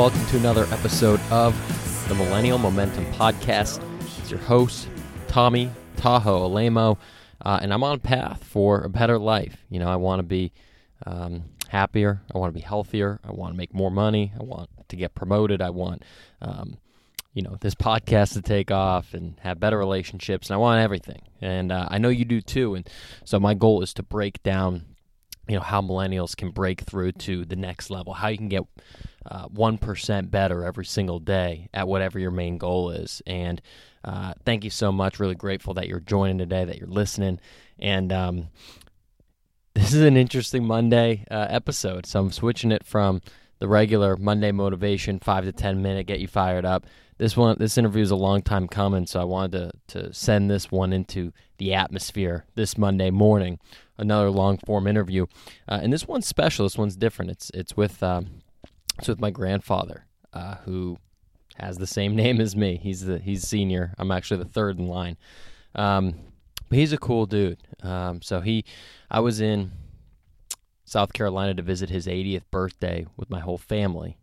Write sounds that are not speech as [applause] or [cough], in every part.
Welcome to another episode of the Millennial Momentum Podcast. It's your host, Tommy Tahoe Alemo, uh, and I'm on a path for a better life. You know, I want to be um, happier. I want to be healthier. I want to make more money. I want to get promoted. I want, um, you know, this podcast to take off and have better relationships. And I want everything. And uh, I know you do too. And so my goal is to break down you know how millennials can break through to the next level how you can get uh, one better every single day at whatever your main goal is. And uh, thank you so much. Really grateful that you're joining today that you're listening. And um, this is an interesting monday uh, episode. So i'm switching it from the regular monday motivation five to ten minute get you fired up. This one this interview is a long time coming so i wanted to, to send this one into the atmosphere this monday morning another long form interview, uh, and this one's special. This one's different. It's it's with um, it's with my grandfather, uh, who has the same [laughs] name as me. He's the he's senior. I'm actually the third in line. Um, but he's a cool dude. Um, so he, I was in South Carolina to visit his 80th birthday with my whole family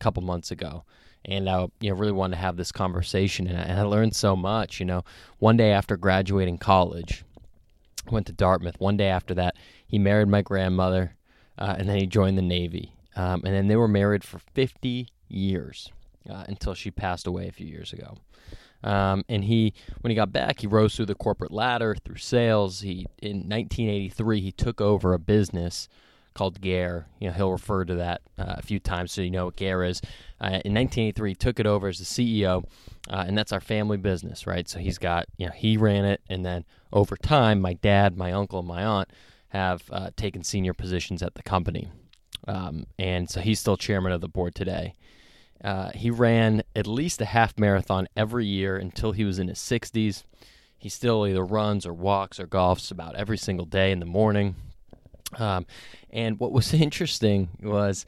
a couple months ago. And I, you know, really wanted to have this conversation, and I, and I learned so much. You know, one day after graduating college, went to Dartmouth. One day after that, he married my grandmother, uh, and then he joined the Navy. Um, and then they were married for 50 years uh, until she passed away a few years ago. Um, and he, when he got back, he rose through the corporate ladder through sales. He, in 1983, he took over a business called Gare. You know, he'll refer to that uh, a few times so you know what Gare is. Uh, in 1983, he took it over as the CEO, uh, and that's our family business, right? So he's got, you know, he ran it, and then over time, my dad, my uncle, and my aunt have uh, taken senior positions at the company. Um, and so he's still chairman of the board today. Uh, he ran at least a half marathon every year until he was in his 60s. He still either runs or walks or golfs about every single day in the morning. Um, and what was [laughs] interesting was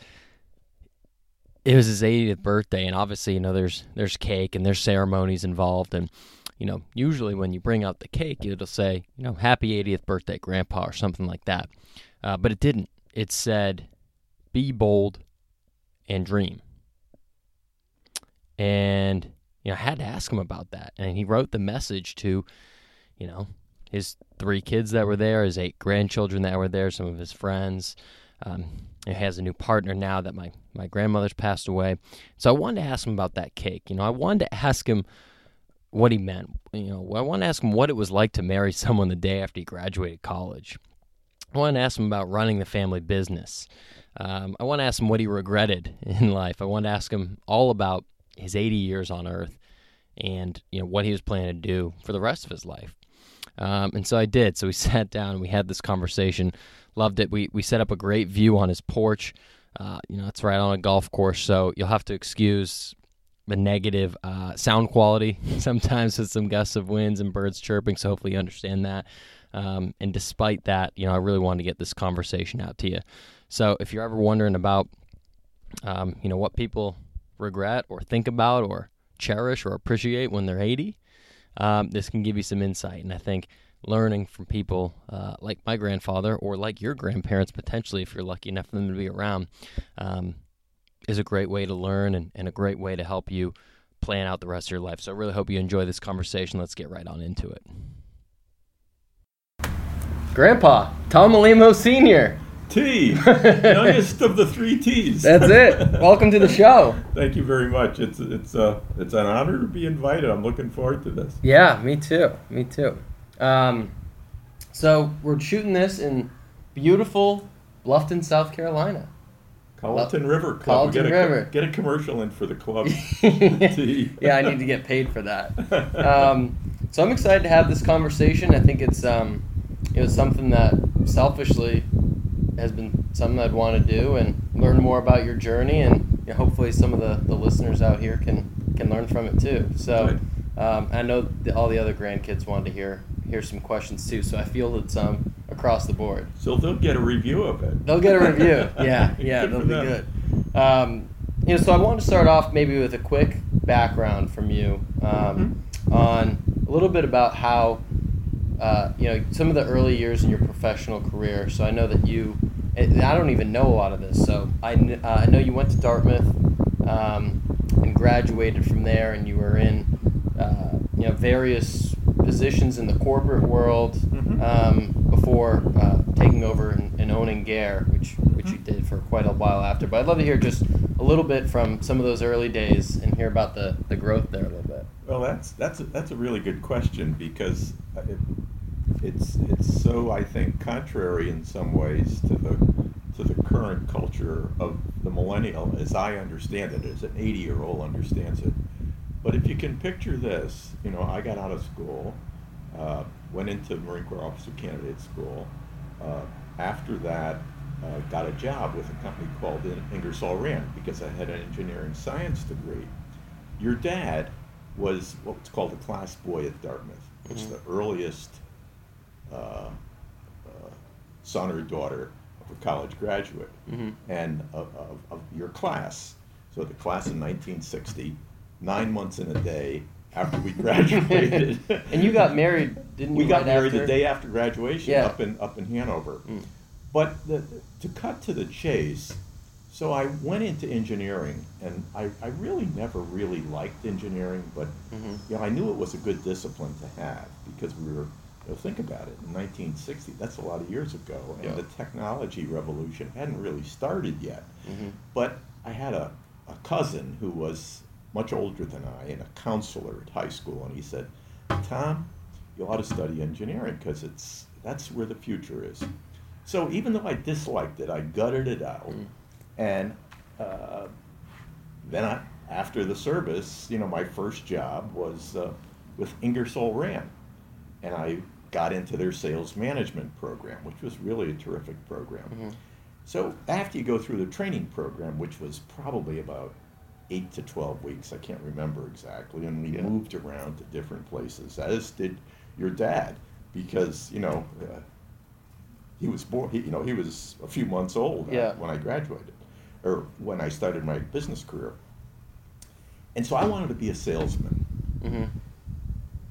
it was his 80th birthday, and obviously, you know, there's there's cake and there's ceremonies involved, and you know, usually when you bring out the cake, it'll say, you know, happy 80th birthday, Grandpa, or something like that. Uh, but it didn't. It said, be bold and dream. And you know, I had to ask him about that, and he wrote the message to, you know, his three kids that were there, his eight grandchildren that were there, some of his friends. Um, he has a new partner now that my, my grandmother's passed away. So I wanted to ask him about that cake. You know, I wanted to ask him what he meant. You know, I wanted to ask him what it was like to marry [laughs] someone the day after he graduated college. I wanted to ask him about running the family business. Um, I want to ask him what he regretted [laughs] in life. I want to ask him all about his 80 years on Earth and you know what he was planning to do for the rest of his life. Um, and so I did. So we [laughs] sat down and we had this conversation. Loved it. We we set up a great view on his porch. Uh, you know, it's right on a golf course, so you'll have to excuse the negative uh, sound quality [laughs] sometimes with some gusts of winds and birds chirping. So hopefully you understand that. Um, and despite that, you know, I really wanted to get this conversation out to you. So if you're ever wondering about, um, you know, what people regret or think about or cherish or appreciate when they're 80, um, this can give you some insight. And I think learning from people uh, like my grandfather or like your grandparents, potentially, if you're lucky enough for them to be around, um, is a great way to learn and, and a great way to help you plan out the rest of your life. So I really hope you enjoy this conversation. Let's get right on into it. Grandpa, Tom Alemo Sr. T, [laughs] youngest of the three T's. That's it. [laughs] Welcome to the show. Thank you very much. It's it's uh it's an honor to be invited. I'm looking forward to this. Yeah, me too. Me too. Um, so we're shooting this in beautiful Bluffton, South Carolina. Colleton River Club. Colleton get a, River. Get a commercial in for the club. [laughs] yeah, I need to get paid for that. Um, so I'm excited to have this conversation. I think it's um, it was something that selfishly has been something I'd want to do and learn more about your journey, and you know, hopefully some of the, the listeners out here can can learn from it too. So um, I know the, all the other grandkids wanted to hear hear some questions too. So I fielded some across the board. So they'll get a review of it. They'll get a review. [laughs] yeah, yeah, they'll be good. Um, you know, so I wanted to start off maybe with a quick background from you um, Mm-hmm. on a little bit about how uh, you know some of the early years in your professional career. So I know that you, I don't even know a lot of this. So I, uh, I know you went to Dartmouth. um, and graduated from there, and you were in uh, you know various positions in the corporate world Mhm. um, before uh, taking over and, and owning Gare, which which you Mhm. did for quite a while after. But I'd love to hear just a little bit from some of those early days and hear about the, the growth there a little bit. Well, that's that's a, that's a really good question because it, it's it's so I think contrary in some ways to the to the current culture of the millennial as I understand it, as an 80 year old understands it. But if you can picture this, you know, I got out of school, uh, went into Marine Corps Officer Candidate School. Uh, after that, uh, got a job with a company called In- Ingersoll Rand because I had an engineering science degree. Your dad was what's called a class boy at Dartmouth. It's Mhm. the earliest uh, uh, son or daughter of a college graduate Mm-hmm. and of, of, of your class. So the class in 1960, nine months in a day after we graduated. [laughs] and you got married, didn't you? we got right married after? the day after graduation Yeah. up in up in Hanover. Mm. But the, to cut to the chase, so I went into engineering, and I, I really never really liked engineering, but Mhm. you know I knew it was a good discipline to have because we were. You know, think about it. In 1960, that's a lot of years ago, and Yeah. the technology revolution hadn't really started yet. Mhm. But I had a, a cousin who was much older than I and a counselor at high school, and he said, Tom, you ought to study engineering because it's that's where the future is. So even though I disliked it, I gutted it out, Mm. and uh, then I, after the service, you know, my first job was uh, with Ingersoll Rand, and I got into their sales management program, which was really a terrific program. Mhm. So after you go through the training program, which was probably about eight to twelve weeks, I can't remember exactly, and we Yeah. moved around to different places, as did your dad, because you know uh, he was born. He, you know, he was a few months old uh, Yeah. when I graduated, or when I started my business career. And so I wanted to be a salesman Mhm.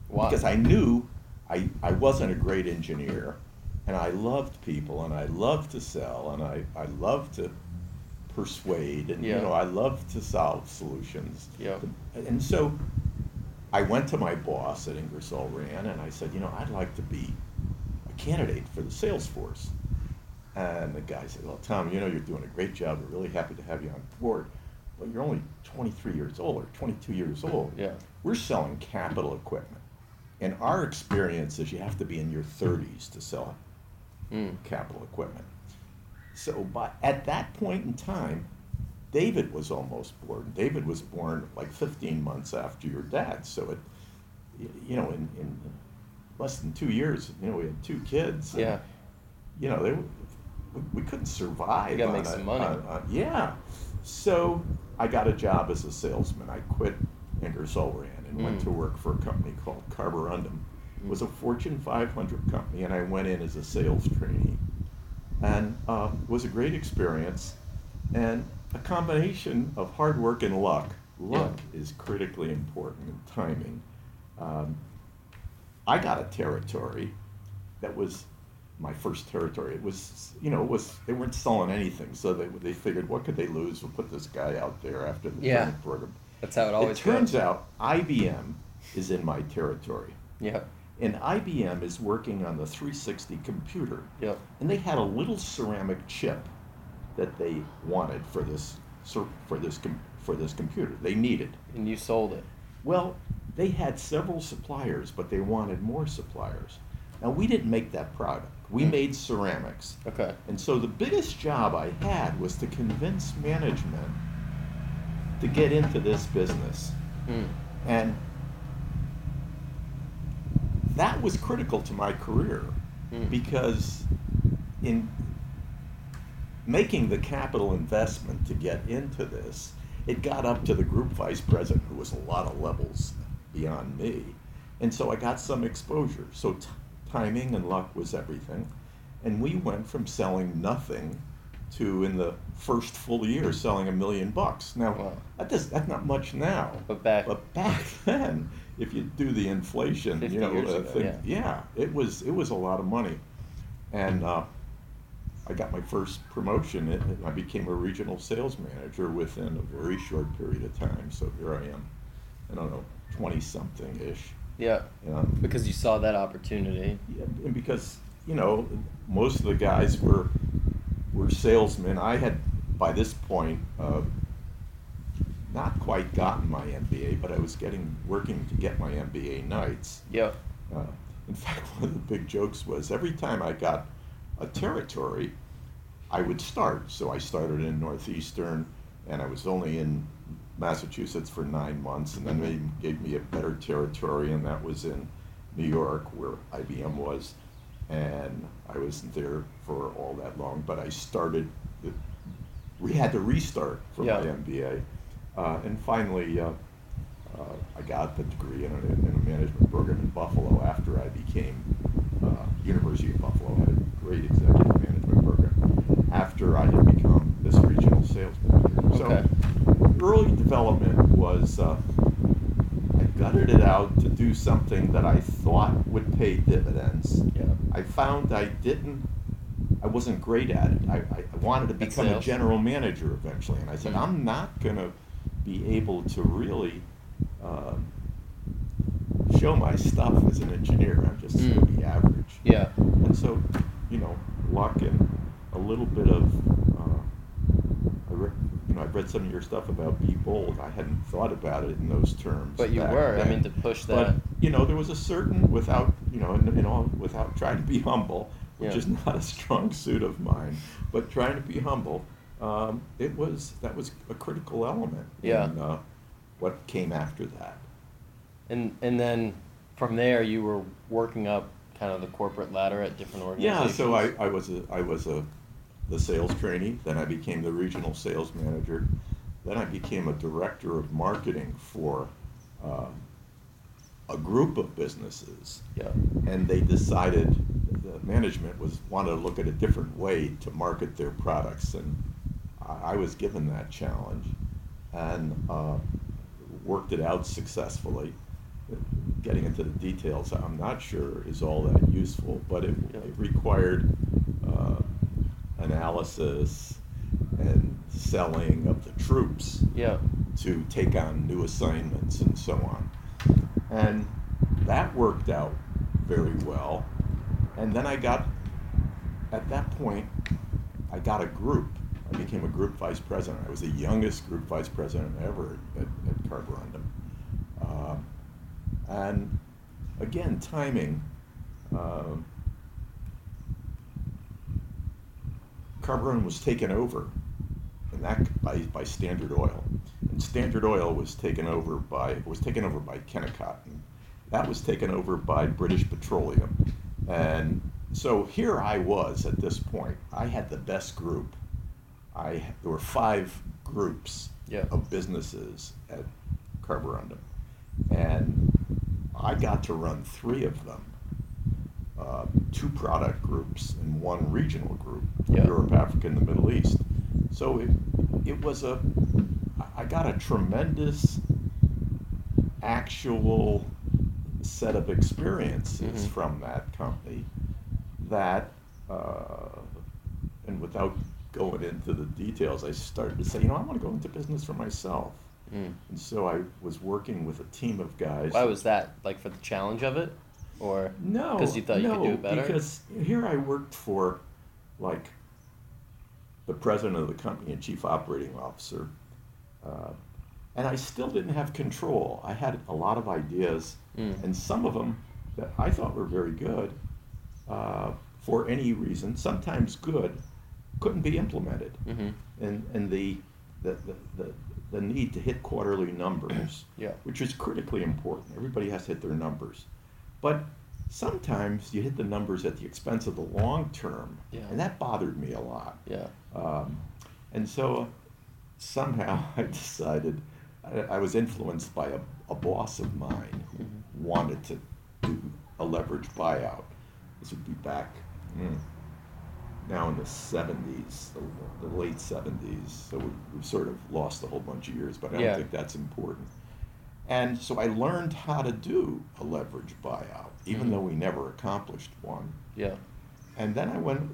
Why? because I knew I, I wasn't a great engineer, and I loved people, and I loved to sell, and I, I loved to persuade, and Yeah. you know I loved to solve solutions. Yeah. And so I went to my boss at Ingersoll Rand, and I said, you know, I'd like to be a candidate for the sales force. And the guy said, well, Tom, you know, you're doing a great job. We're really happy to have you on board. But you're only 23 years old or 22 years old. Yeah. We're selling capital equipment. And our experience is you have to be in your 30s to sell Mm. capital equipment. So by, at that point in time, David was almost born. David was born like 15 months after your dad. So it, you know, in, in less than two years, you know, we had two kids. and, Yeah. You know, they, we, we couldn't survive. You gotta make a- some money. on- on- yeah. So I got a job as a salesman. I quit Ingersoll And went Mm. to work for a company called Carborundum. It was a Fortune 500 company, and I went in as a sales trainee. And uh, it was a great experience, and a combination of hard work and luck. Luck is critically important in timing. Um, I got a territory that was my first territory. It was, you know, it was they weren't selling anything, so they they figured what could they lose? We'll put this guy out there after the Yeah. training program. That's how it always it turns goes. out IBM is in my territory, Yeah. and IBM is working on the 360 computer, Yep. and they had a little ceramic chip that they wanted for this for this for this computer. They needed. And you sold it. Well, they had several suppliers, but they wanted more suppliers. Now, we didn't make that product. We Mm. made ceramics. Okay. And so the biggest job I had was to convince management to get into this business. Mm. And that was critical to my career Mm. because in making the capital investment to get into this, it got up to the group vice president, who was a lot of levels beyond me. And so I got some exposure. So t- timing and luck was everything. And we went from selling nothing to, in the first full year, selling a million bucks. Now, Wow. that does, that's not much now. But back- But back [laughs] then, if you do the inflation, you know, uh, ago, thing- yeah. yeah, it was it was a lot of money, and uh, I got my first promotion and I became a regional sales manager within a very short period of time. So here I am, I don't know, 20 something ish. Yeah. Um, Because you saw that opportunity. yeah, and because you know most of the guys were were salesmen. I had by this point uh, not quite gotten my MBA, but I was getting working to get my MBA nights. Yeah. Uh, in [laughs] fact, one of the big jokes was every time I got a territory, I would start. So I started in Northeastern, and I was only in Massachusetts for nine months, and then they gave me a better territory, and that was in New York, where IBM was. And I wasn't there for all that long, but I started. The, we had to restart for Yeah. my MBA, uh, and finally, uh, uh, I got the degree in a, in a management program in Buffalo after I became uh, University of Buffalo had a great executive management program after I had become this regional sales manager. So Okay. early development was uh, gutted it out to do something that I thought would pay dividends. Yeah. I found I didn't. I wasn't great at it. I, I wanted to become a general manager eventually, and I said Mhm. I'm not going to be able to really um, show my stuff as an engineer. I'm just going to Mm. be average. Yeah. And so, you know, luck and a little bit of, uh, you know, I've read some of your stuff about be bold. I hadn't thought about it in those terms. But you were. I mean, to push that. But you know, there was a certain without, you know, in, in all without trying to be humble, which Yeah. is [laughs] not a strong suit of mine, but trying to be humble. Um, it was that was a critical element. Yeah. In, uh, what came after that? And and then from there, you were working up kind of the corporate ladder at different organizations. Yeah, so I, I was a, I was a, the sales trainee, then I became the regional sales manager, then I became a director of marketing for, um, a group of businesses. Yeah. And they decided, the management was, wanted to look at a different way to market their products, and I, I was given that challenge, and, uh, worked it out successfully. Getting into the details, I'm not sure is all that useful, but it, Yeah. it required, analysis and selling of the troops Yeah. to take on new assignments and so on. And that worked out very well. And then I got, at that point, I got a group. I became a group vice president. I was the youngest group vice president ever at, at Carborundum. Uh, and again, timing. Um Carborundum was taken over and that by, by Standard Oil. And Standard Oil was taken over by was taken over by Kennecott. And that was taken over by British Petroleum. And so here I was at this point. I had the best group. I there were five groups Yeah. of businesses at Carborundum, and I got to run three of them. Uh, two product groups and one regional group, Yeah. Europe, Africa, and the Middle East. So it, it was a, I got a tremendous actual set of experiences Mhm. from that company that, uh, and without going into the details, I started to say, you know, I want to go into business for myself. Mm. And so I was working with a team of guys. Why was that? Like for the challenge of it, or No, because you thought you no, could do it better? Because here I worked for, like, the president of the company and chief operating officer, uh, and I still didn't have control. I had a lot of ideas, Mm. and some of them that I thought were very good, uh, for any reason, sometimes good, couldn't be implemented hmm and and the the, the, the the need to hit quarterly numbers, Yeah. which is critically important. Everybody has to hit their numbers, but sometimes you hit the numbers at the expense of the long term, Yeah. and that bothered me a lot. Yeah. Um, and so somehow [laughs] I decided I, I was influenced by a, a boss of mine who Mhm. wanted to do a leverage buyout. This would be back mm, now in the 70s, the, the late 70s. So we, we've sort of lost a whole bunch of years, but I don't think that's important. And so I learned how to do a leverage buyout, even Mhm. though we never accomplished one. Yeah. And then I went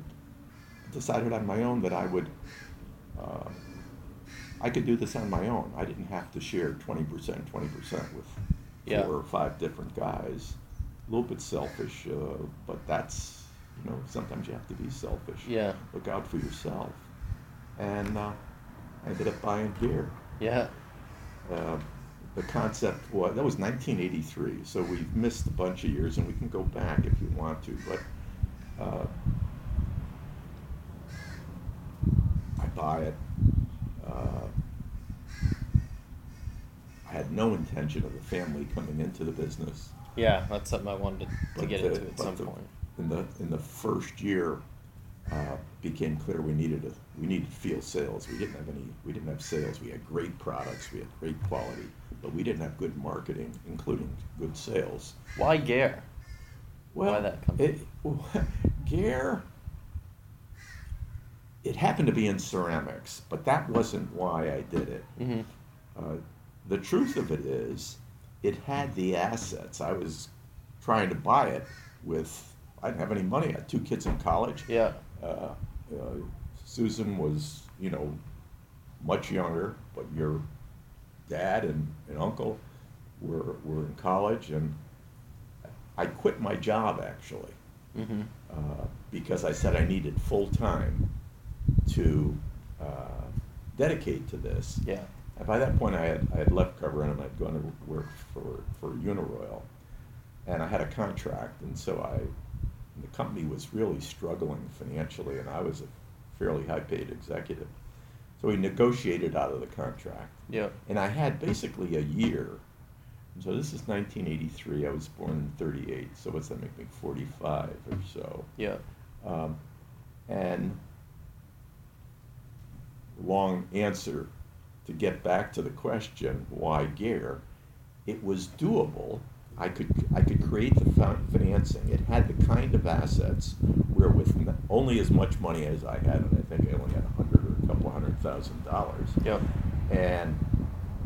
decided on my own that I would. Uh, I could do this on my own. I didn't have to share 20%, 20% with Yeah. four or five different guys. A little bit selfish, uh, but that's, you know, sometimes you have to be selfish. Yeah. Look out for yourself. And uh, I ended up buying Gare. Yeah. The concept was that was 1983, so we've missed a bunch of years, and we can go back if you want to. But uh, I buy it. Uh, I had no intention of the family coming into the business. Yeah. That's something I wanted to, to get the- into at some the- point. In the in the first year, uh, became clear we needed a we needed field sales. We didn't have any. We didn't have sales. We had great products. We had great quality, but we didn't have good marketing, including good sales. Why Gare? Well, Why that company? It, [laughs] Gare. It happened to be in ceramics, but that wasn't why I did it. Mm-hmm. Uh, the truth of it is, it had the assets. I was trying to buy it with, I didn't have any money. I had two kids in college. Yeah. Uh, uh, Susan was, you know, much younger, but your dad and, and uncle were, were in college, and I quit my job actually Mm-hmm. uh, because I said I needed full time to uh, dedicate to this. Yeah. And by that point, I had, I had left Coverin and I'd gone to work for, for Uniroyal. And I had a contract, and so I, the company was really struggling financially, and I was a fairly high paid executive. So we negotiated out of the contract. Yeah. And I had basically a year. So this is 1983. I was born in 38. So what's that make me? 45 or so. Yeah. Um, and long answer to get back to the question why Gare it was doable. I could I could create the financing. It had the kind of assets where with only as much money as I had, and I think I only had a hundred or a couple hundred thousand dollars, Yep. and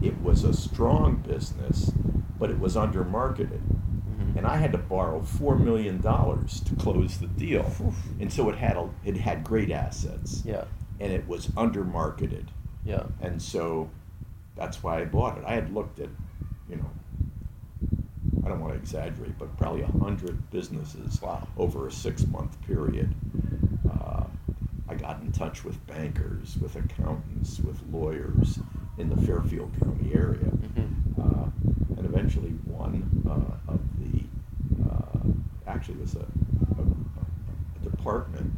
it was a strong business, but it was under marketed Mhm. and I had to borrow four million dollars to close the deal. And so it had a, it had great assets, Yeah. and it was under marketed, Yeah. and so that's why I bought it. I had looked at, you know, I don't want to exaggerate, but probably a hundred businesses Wow. over a six month period. I got in touch with bankers, with accountants, with lawyers in the Fairfield County area Mhm. uh, and eventually one uh, of the uh, actually was a, a, a department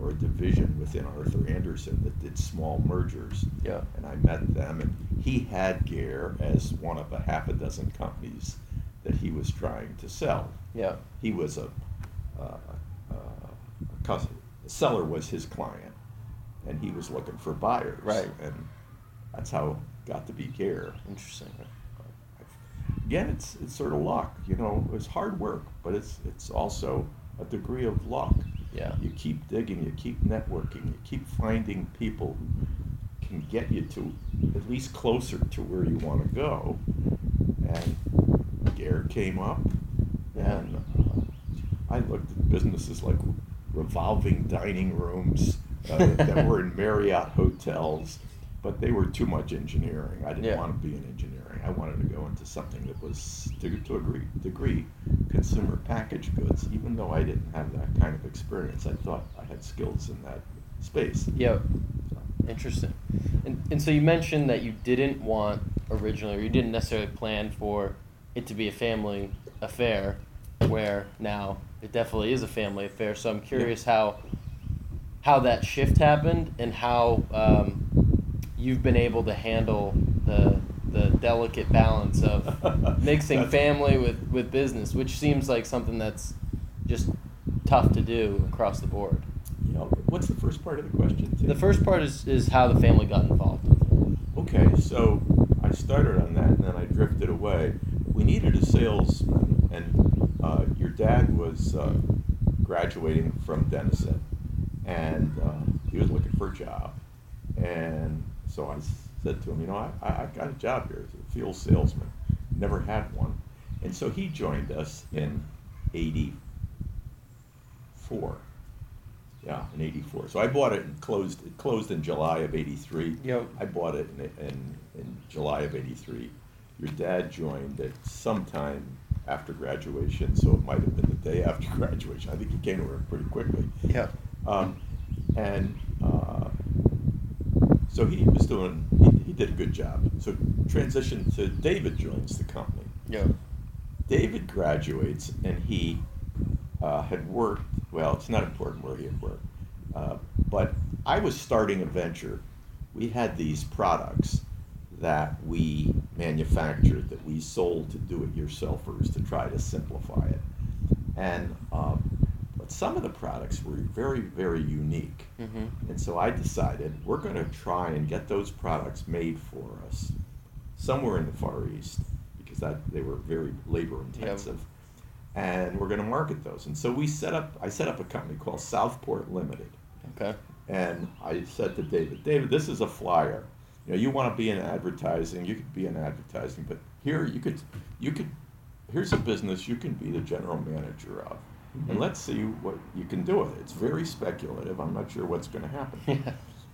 or a division within Arthur Andersen that did small mergers. Yeah. And I met them, and he had Gare as one of a half a dozen companies that he was trying to sell. Yeah. He was a, uh, uh, a cus- the seller was his client, and he was looking for buyers. Right. And that's how it got to be Gare Interesting. again, it's it's sort of luck. You know, it's hard work, but it's it's also a degree of luck. Yeah. You keep digging, you keep networking, you keep finding people who can get you to at least closer to where you want to go. And Gare came up, and uh, I looked at businesses like revolving dining rooms uh, that were in Marriott hotels, but they were too much engineering. I didn't Yeah. want to be in engineering. I wanted to go into something that was, to, to a degree, degree, consumer packaged goods. Even though I didn't have that kind of experience, I thought I had skills in that space. Yeah. Interesting. And, and so you mentioned that you didn't want originally, or you didn't necessarily plan for it to be a family affair, where now it definitely is a family affair. So I'm curious how how that shift happened and how um, you've been able to handle the the delicate balance of [laughs] mixing family with, with business, which seems like something that's just tough to do across the board. You know, what's the first part of the question? Tim? The first part is, is how the family got involved. Okay, so I started on that and then I drifted away. We needed a salesman, and uh, your dad was uh, graduating from Denison, and uh, he was looking for a job. And so I said to him, You know, I, I, got a job here as a field salesman. Never had one. And so he joined us in 84. Yeah, in '84. So I bought it and closed. It closed in July of '83. Yep. I bought it in, in in July of '83. Your dad joined it sometime after graduation, so it might have been the day after [laughs] graduation. I think he came to work pretty quickly. Yeah. Um, and uh, so he was doing. He, he did a good job. So transition to David joins the company. Yeah. David graduates and he uh, had worked. Well, it's not important where he had worked, uh, but I was starting a venture. We had these products that we manufactured that we sold to do-it-yourselfers to try to simplify it, and um, but some of the products were very, very unique. Mm-hmm. And so I decided we're going to try and get those products made for us somewhere in the Far East because that they were very labor intensive. And we're going to market those. And so we set up I set up a company called Southport Limited. Okay. And I said to David, David, this is a flyer. You know, you want to be in advertising, you could be in advertising, but here you could you could here's a business you can be the general manager of. And Mhm. let's see what you can do with it. It's very speculative. I'm not sure what's going to happen. [laughs] Yeah.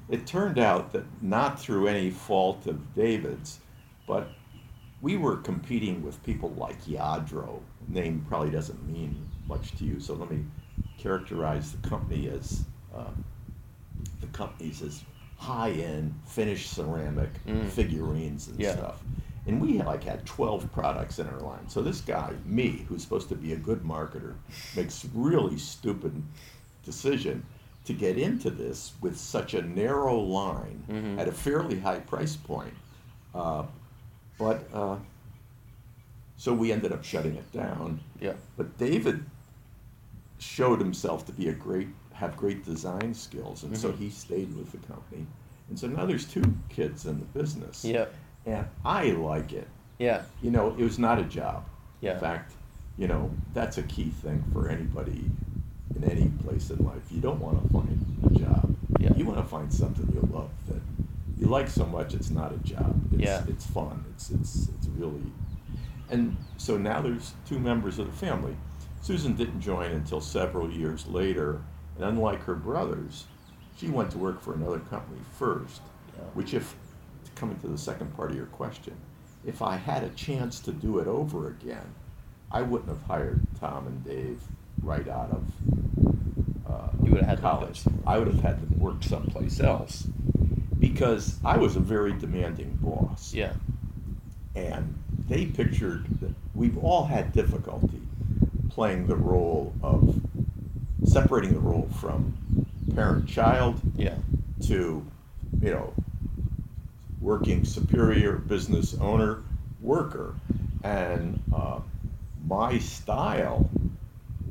It turned out that not through any fault of David's, but we were competing with people like Lladró. Name probably doesn't mean much to you, so let me characterize the company as uh, the companies as high-end finished ceramic Mm. figurines and Yeah. stuff. And we had, like had 12 products in our line. So this guy, me, who's supposed to be a good marketer, makes really stupid decision to get into this with such a narrow line Mhm. at a fairly high price point. Uh, but uh, so we ended up shutting it down. Yeah. But David showed himself to be a great, have great design skills, and so Mhm. he stayed with the company. And so now there's two kids in the business. Yeah. And I like it. Yeah. You know, it was not a job. Yeah. In fact, you know, that's a key thing for anybody in any place in life. You don't want to find a job. Yeah. You want to find something you love that you like so much it's not a job. It's, Yeah. it's fun. It's, it's, it's really. And so now there's two members of the family. Susan didn't join until several years later, and unlike her brothers, she went to work for another company first, Yeah. which if coming to the second part of your question, if I had a chance to do it over again, I wouldn't have hired Tom and Dave right out of uh, You would've had college. I would have had them work someplace else because I was a very demanding boss. Yeah. And they pictured that we've all had difficulty playing the role of separating the role from parent child Yeah. to, you know, working superior business owner worker. And uh, my style,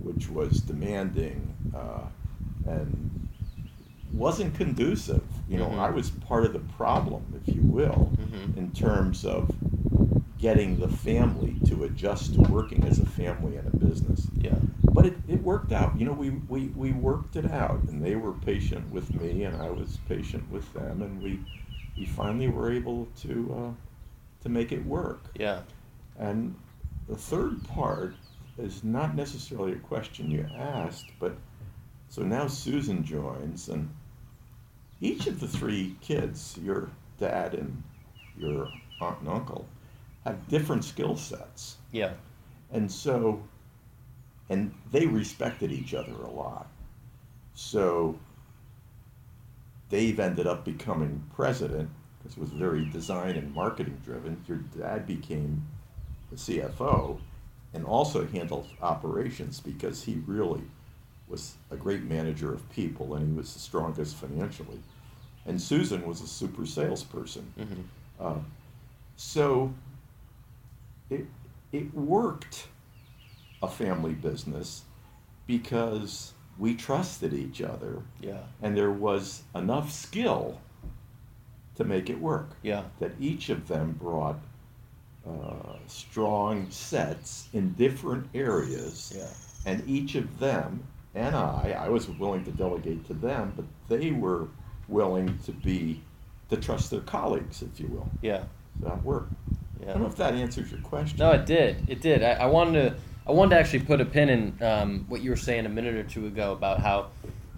which was demanding uh, and wasn't conducive, you know, Mhm. I was part of the problem, if you will, Mhm. in terms of getting the family to adjust to working as a family and a business Yeah. But it, it worked out. You know, we, we, we worked it out, and they were patient with me, and I was patient with them, and we we finally were able to uh, to make it work. Yeah. And the third part is not necessarily a question you asked, but so now Susan joins, and each of the three kids, your dad and your aunt and uncle, have different skill sets. Yeah. And so, and they respected each other a lot. So, Dave ended up becoming president because it was very design and marketing driven. Your dad became the CFO and also handled operations because he really was a great manager of people and he was the strongest financially. And Susan was a super salesperson. Mm-hmm. Uh, so it, it worked a family business because we trusted each other Yeah. and there was enough skill to make it work. Yeah. That each of them brought uh, strong sets in different areas, Yeah. and each of them and I, I was willing to delegate to them, but they were willing to be to trust their colleagues, if you will. Yeah. So that worked. I don't know if that answers your question. No, it did. It did. I, I wanted to. I wanted to actually put a pin in um, what you were saying a minute or two ago about how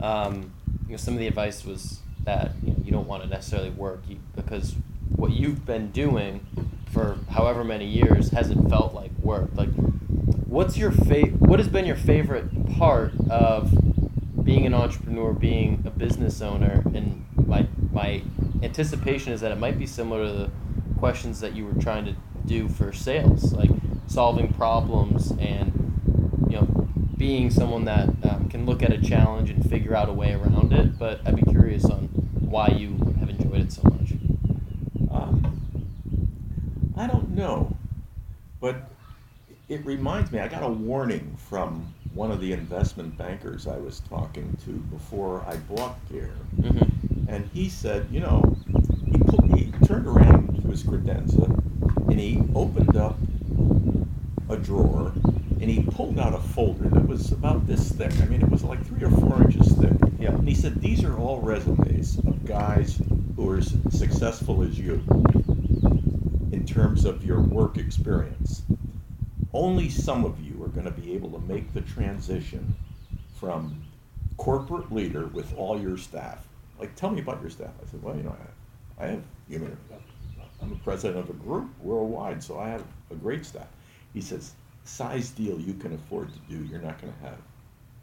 um, you know, some of the advice was that you, know, you don't want to necessarily work you, because what you've been doing for however many years hasn't felt like work. Like, what's your fa- What has been your favorite part of being an entrepreneur, being a business owner? And my my anticipation is that it might be similar to the questions that you were trying to do for sales, like solving problems and you know being someone that um, can look at a challenge and figure out a way around it. But I'd be curious on why you have enjoyed it so much. Um, I don't know, but it reminds me. I got a warning from one of the investment bankers I was talking to before I bought Gare, Mm-hmm. and he said, you know, he, put, he turned around to his credenza and he opened up a drawer and he pulled out a folder that was about this thick. I mean, it was like three or four inches thick. Yeah. And he said, these are all resumes of guys who are as successful as you in terms of your work experience. Only some of you are going to be able to make the transition from corporate leader with all your staff. Like, tell me about your staff. I said, well, you know, I, I have, you know, I'm a president of a group worldwide, so I have a great staff. He says, size deal you can afford to do, you're not going to have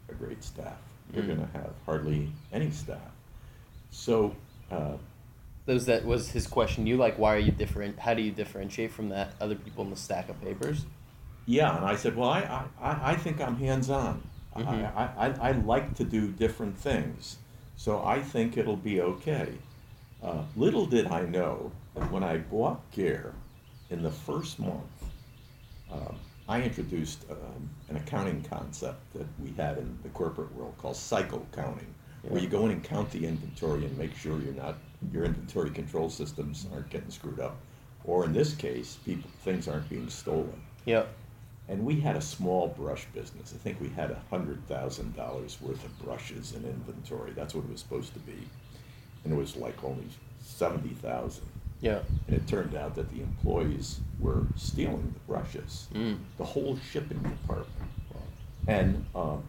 a great staff. You're Mm. going to have hardly any staff. So, uh, Those that was his question. You like why are you different? How do you differentiate from that other people in the stack of papers? Yeah, and I said, well, I, I, I think I'm hands-on. Mhm. I, I, I, I like to do different things, so I think it'll be okay. Uh, little did I know that when I bought Gare in the first month, um, I introduced um, an accounting concept that we had in the corporate world called cycle counting, where you go in and count the inventory and make sure you're not your inventory control systems aren't getting screwed up, or in this case, people things aren't being stolen. Yep. And we had a small brush business. I think we had a hundred thousand dollars worth of brushes in inventory. That's what it was supposed to be, and it was like only seventy thousand. Yeah. And it turned out that the employees were stealing the brushes, Mm. the whole shipping department. And um,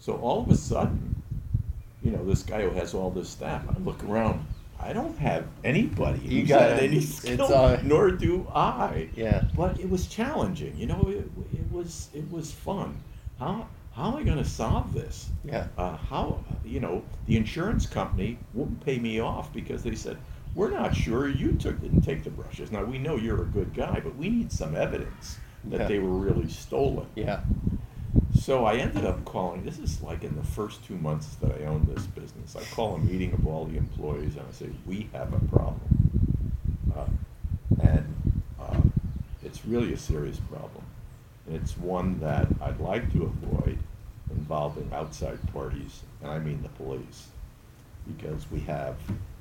so all of a sudden, you know, this guy who has all this staff, I look around. I don't have anybody You who's got any It's, skill, uh, nor do I Yeah. but it was challenging. You know, it, it was it was fun. How how am I going to solve this? Yeah. Uh, how you know the insurance company wouldn't pay me off because they said we're not sure you took didn't take the brushes. Now we know you're a good guy, but we need some evidence that Yeah. they were really stolen. Yeah. So I ended up calling. This is like in the first two months that I owned this business. I call a meeting of all the employees and I say, "We have a problem," uh, and uh, it's really a serious problem, and it's one that I'd like to avoid involving outside parties, and I mean the police, because we have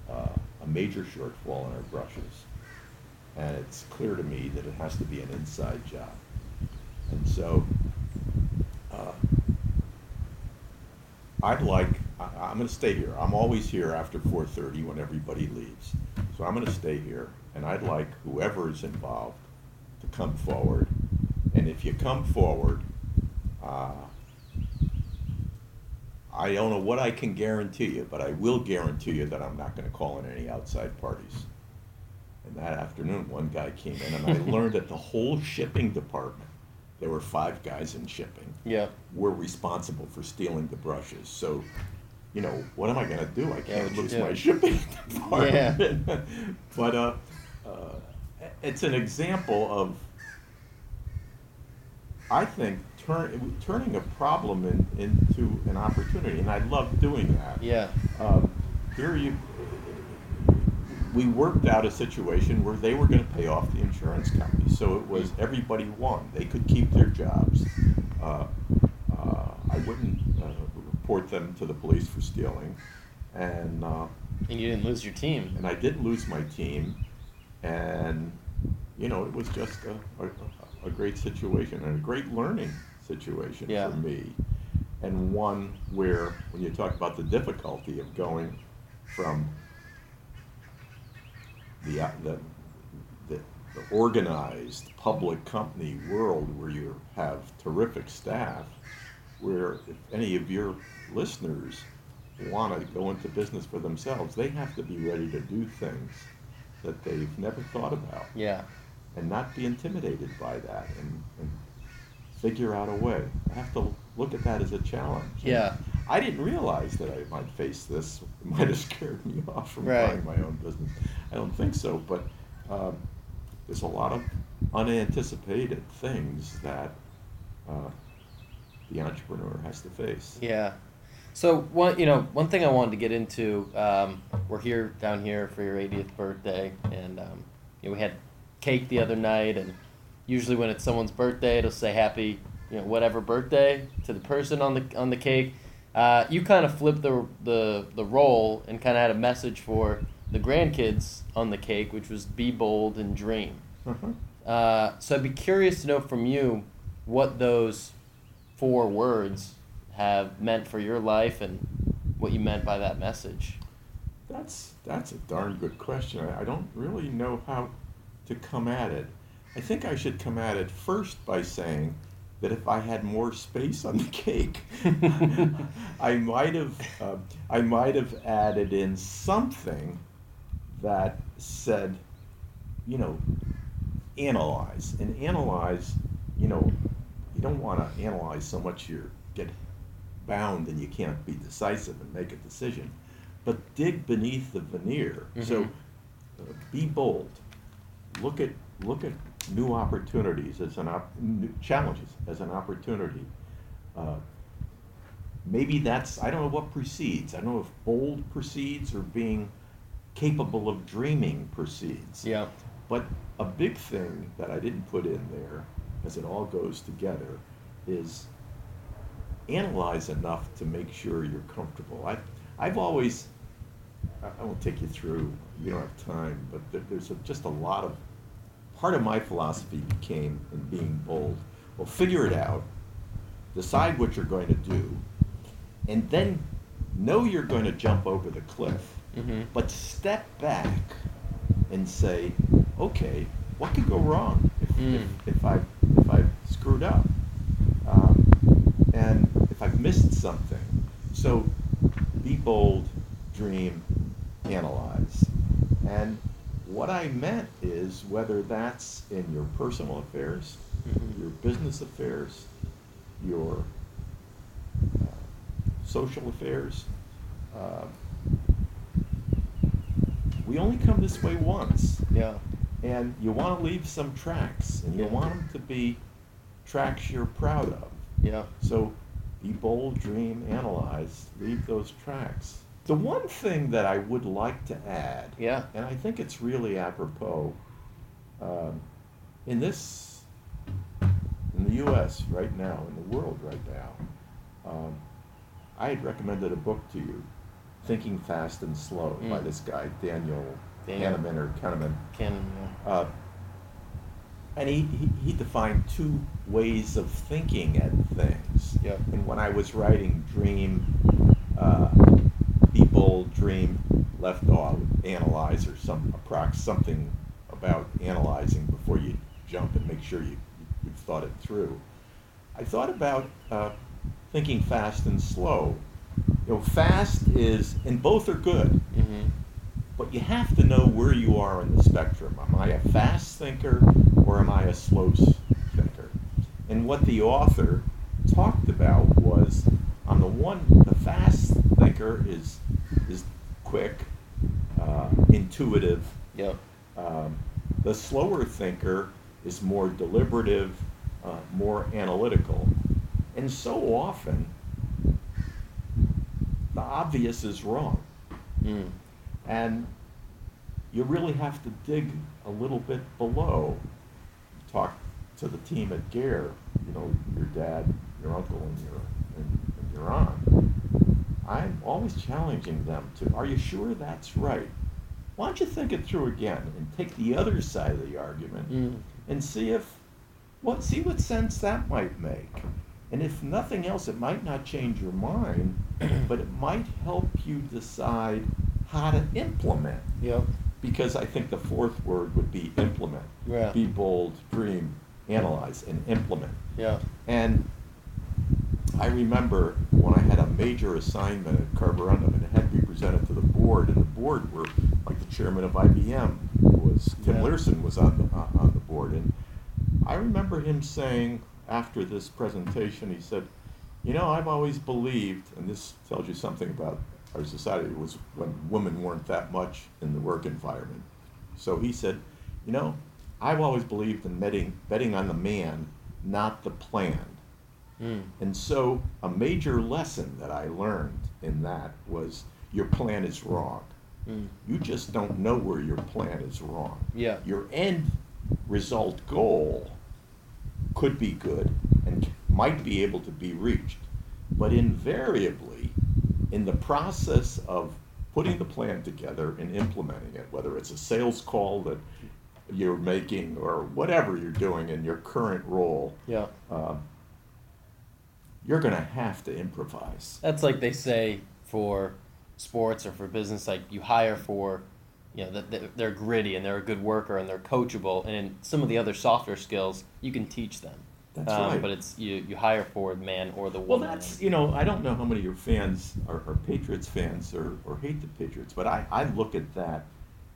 uh, major shortfall in our brushes, and it's clear to me that it has to be an inside job, and so. Uh, I'd like, I, I'm gonna stay here. I'm always here after four thirty when everybody leaves. So I'm gonna stay here, and I'd like whoever is involved to come forward. And if you come forward, uh, I don't know what I can guarantee you, but I will guarantee you that I'm not gonna call in any outside parties. And that afternoon, one guy came in, and I [laughs] learned that the whole shipping department, there were five guys in shipping, Yeah. were responsible for stealing the brushes. So, you know, what am I going to do? I can't what'd lose my shipping [laughs] department. Yeah. [laughs] but uh, uh, it's an example of, I think, turn, turning a problem in, into an opportunity, and I love doing that. Yeah. Um, here you, we worked out a situation where they were going to pay off the insurance company, so it was everybody won. They could keep their jobs. Uh, uh, I wouldn't uh, report them to the police for stealing, and uh, And you didn't lose your team. and I didn't lose my team, and you know it was just a, a, a great situation and a great learning situation Yeah. for me, and one where when you talk about the difficulty of going from the uh, the, the, the organized public company world where you have terrific staff, where if any of your listeners want to go into business for themselves, they have to be ready to do things that they've never thought about Yeah. and not be intimidated by that and, and figure out a way. I have to look at that as a challenge. Yeah. I didn't realize that I might face this. [laughs] It might have scared me [laughs] off from Right. buying my own business. I don't think so, but um, there's a lot of unanticipated things that uh, the entrepreneur has to face. Yeah. So one, you know, one thing I wanted to get into. Um, we're here down here for your 80th birthday, and um, you know, we had cake the other night, and usually when it's someone's birthday, it'll say happy, you know, whatever birthday to the person on the on the cake. Uh, you kind of flipped the the the role and kind of had a message for the grandkids on the cake, which was be bold and dream. Uh-huh. Uh, so I'd be curious to know from you what those four words have meant for your life and what you meant by that message. That's that's a darn good question. I, I don't really know how to come at it. I think I should come at it first by saying that if I had more space on the [laughs] cake, I might have uh, I might have added in something that said, you know, analyze and analyze. You know, you don't want to analyze so much you get bound and you can't be decisive and make a decision but dig beneath the veneer. So Mhm. uh, be bold. Look at look at new opportunities as an op- challenges as an opportunity. Uh, maybe that's I don't know what precedes. I don't know if bold precedes or being capable of dreaming precedes. Yeah. But a big thing that I didn't put in there, as it all goes together, is analyze enough to make sure you're comfortable. I, I've always, I I won't take you through, you don't have time, but there, there's a, just a lot of, part of my philosophy became in being bold. Well, figure it out, decide what you're going to do, and then know you're going to jump over the cliff. Mm-hmm. But step back and say, okay, what could go wrong if, Mm. if, if I if I screwed up, um, and if I've missed something. So, be bold, dream, analyze, and what I meant is whether that's in your personal affairs, Mhm. your business affairs, your uh, social affairs. Uh, we only come this way once, Yeah. and you want to leave some tracks, and you Yeah. want them to be tracks you're proud of. Yeah. So be bold, dream, analyze, leave those tracks. The one thing that I would like to add, Yeah. and I think it's really apropos, um, in this, in the U.S. right now, in the world right now, um, I had recommended a book to you, Thinking Fast and Slow, by Mm. this guy Daniel Daniel. Kahneman or Kahneman. Can. Uh, and he, he, he defined two ways of thinking at things. Yep. And when I was writing Dream, uh, Bold, Dream, left off, analyze, or some approx something about analyzing before you jump and make sure you, you've thought it through. I thought about uh, thinking fast and slow. You know, fast is, and both are good. Mm-hmm. But you have to know where you are in the spectrum. Am I a fast thinker or am I a slow thinker? And what the author talked about was on the one, the fast thinker is is quick, uh, intuitive. Yep. Um, the slower thinker is more deliberative, uh, more analytical. And so often, the obvious is wrong. Mm. And you really have to dig a little bit below. Talk to the team at Gare, you know, your dad, your uncle, and your, and, and your aunt. I'm always challenging them to, are you sure that's right? Why don't you think it through again and take the other side of the argument Mm. and see if, what, see what sense that might make. And if nothing else, it might not change your mind, [clears throat] but it might help you decide how to implement. Yep. Because I think the fourth word would be implement. Yeah. Be bold, dream, analyze, and implement. Yeah. And I remember when I had a major assignment at Carborundum and it had to be presented to the board, and the board were like the chairman of IBM was Vin Yeah. Learson was on the uh, on the board, and I remember him saying after this presentation, he said, "You know, I've always believed, and this tells you something about our society was when women weren't that much in the work environment." So he said, "You know, I've always believed in betting betting on the man, not the plan." Mm. And so, a major lesson that I learned in that was your plan is wrong. Mm. You just don't know where your plan is wrong. Yeah. Your end result goal could be good and might be able to be reached. But invariably, in the process of putting the plan together and implementing it, whether it's a sales call that you're making or whatever you're doing in your current role, Yeah. uh, you're going to have to improvise. That's like they say for sports or for business, like you hire for, you know, that they're gritty and they're a good worker and they're coachable. And in some of the other softer skills, you can teach them. That's um, right. But it's you, you hire for the man or the woman. Well, that's, you know, I don't know how many of your fans are, are Patriots fans or, or hate the Patriots, but I, I look at that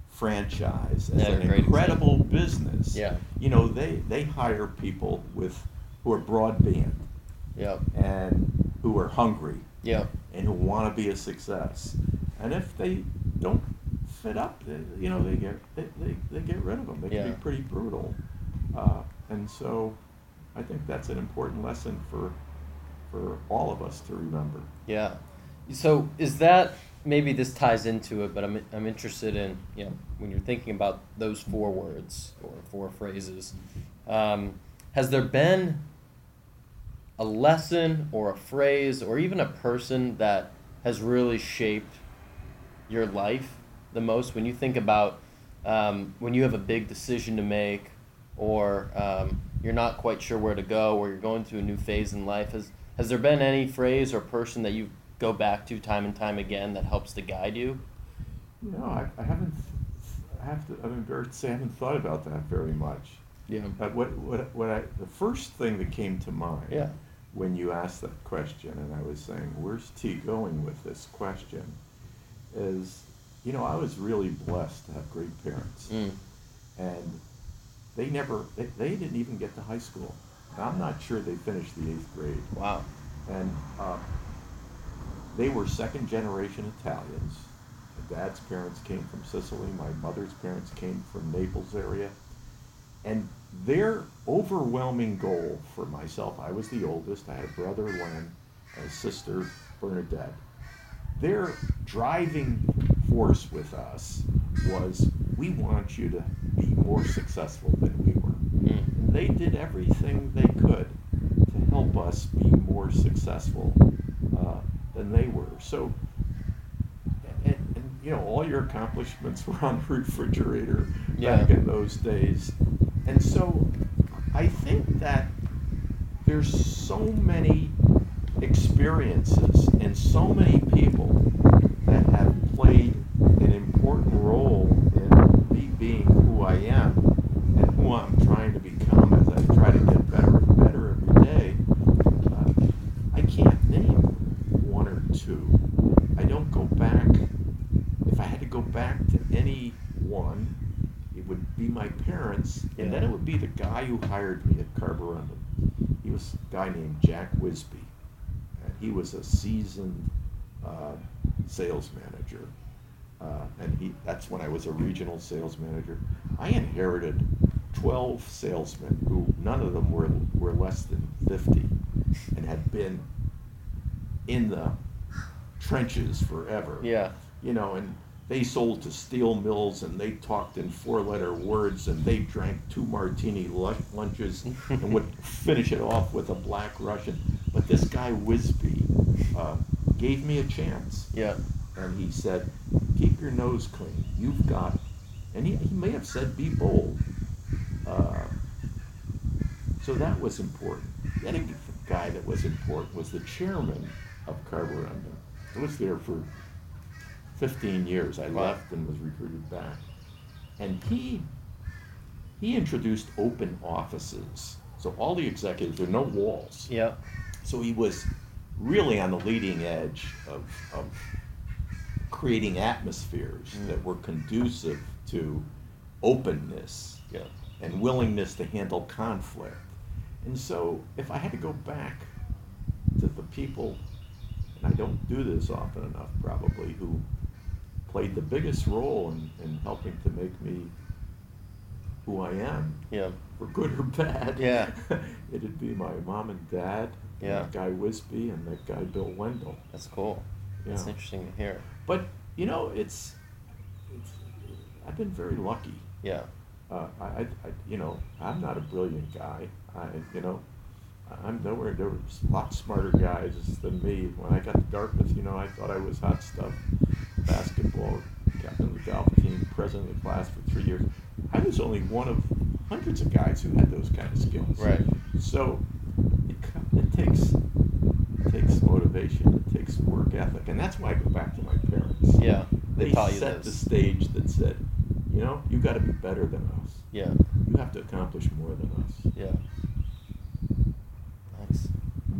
franchise as Yeah, an incredible business. Yeah. You know, they, they hire people with who are broadband Yep. and who are hungry Yep. and who want to be a success. And if they don't fit up, they, you know, they get they, they, they get rid of them. They can be pretty brutal. Uh, and so, I think that's an important lesson for for all of us to remember. Yeah. So is that maybe this ties into it, but I'm I'm interested in you know when you're thinking about those four words or four phrases, um, has there been a lesson or a phrase or even a person that has really shaped your life the most. When you think about um, when you have a big decision to make or um, you're not quite sure where to go or you're going through a new phase in life has has there been any phrase or person that you go back to time and time again that helps to guide you? Know, I, I haven't I have to I'm embarrassed to say I haven't thought about that very much. yeah. But what what what I the first thing that came to mind yeah when you asked that question, and I was saying, where's T going with this question? Is, you know, I was really blessed to have great parents. mm. And they never, they, they didn't even get to high school. And I'm not sure they finished the eighth grade. wow And uh, they were second generation Italians. My dad's parents came from Sicily. My mother's parents came from Naples area. And their overwhelming goal for myself, I was the oldest. I had a brother, Len, and a sister, Bernadette. Their driving force with us was, we want you to be more successful than we were. mm. And they did everything they could to help us be more successful uh, than they were. So, and, and you know, all your accomplishments [laughs] were on the refrigerator back in those days. And so, I think that there's so many experiences and so many people that have played an important role in me being who I am and who I'm trying to become as I try to get better and better every day. Uh, I can't name one or two. I don't go back. If I had to go back to any one, it would be my parents, and then Yeah. it would be the guy who hired me at Carborundum. He was a guy named Jack Wisby, and he was a seasoned uh, sales manager. Uh, and he, that's when I was a regional sales manager. I inherited 12 salesmen who none of them were, were less than 50 and had been in the trenches forever. yeah You know, and they sold to steel mills and they talked in four letter words and they drank two martini lunches and would [laughs] finish it off with a black Russian. But this guy Wisby uh, gave me a chance yeah and he said, "Keep your nose clean. You've got," and he, he may have said, "Be bold." Uh, so that was important. The other guy that was important was the chairman of Carborundum. I was there for 15 years. I left and was recruited back, and he he introduced open offices. So all the executives, there are no walls. yeah So he was really on the leading edge of, of creating atmospheres Mm. that were conducive to openness Yeah. and willingness to handle conflict. And so, if I had to go back to the people, and I don't do this often enough probably, who played the biggest role in, in helping to make me who I am, Yeah. for good or bad, Yeah. [laughs] it'd be my mom and dad, and Yeah. that guy Wisby, and that guy Bill Wendel. That's cool. That's interesting to hear. But you know, it's, it's I've been very lucky. Yeah. Uh, I, I, I, you know, I'm not a brilliant guy. I, you know, I'm nowhere. There was a lot smarter guys than me. When I got to Dartmouth, you know, I thought I was hot stuff. Basketball, captain of the golf team, president of the class for three years. I was only one of hundreds of guys who had those kind of skills. Right. So it, it takes it takes motivation. It takes work ethic, and that's why I go back to my parents. Yeah. They, They set the stage that said, you know, you got to be better than us. Yeah. You have to accomplish more than us. Yeah. Nice.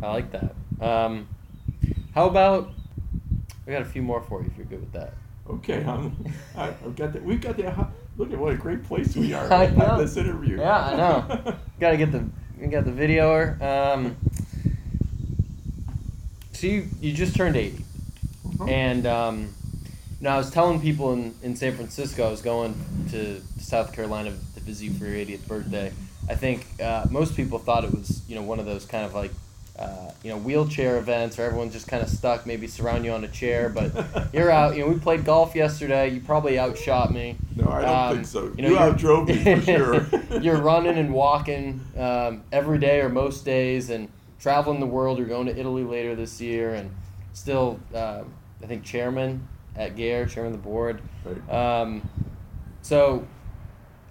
I like that. Um, how about? I got a few more for you if you're good with that. Okay, [laughs] I'm, I- I've got that. We've got that. Look at what a great place we [laughs] are. I know. this interview. Yeah, I know. [laughs] got to get the we got the videoer. Um, so you you just turned 80 Mhm. and um, you know I was telling people in, in San Francisco I was going to South Carolina to visit you for your 80th birthday. I think uh, most people thought it was you know one of those kind of like uh, you know wheelchair events where everyone's just kind of stuck, maybe surround you on a chair. But you're out. You know we played golf yesterday. You probably outshot me. No, I don't Um, think so. You, know, You outdrove me for sure. [laughs] you're running and walking um, every day or most days, and traveling the world. You're going to Italy later this year, and still, uh, I think chairman at Gare, chairman of the board. Right. Um, so,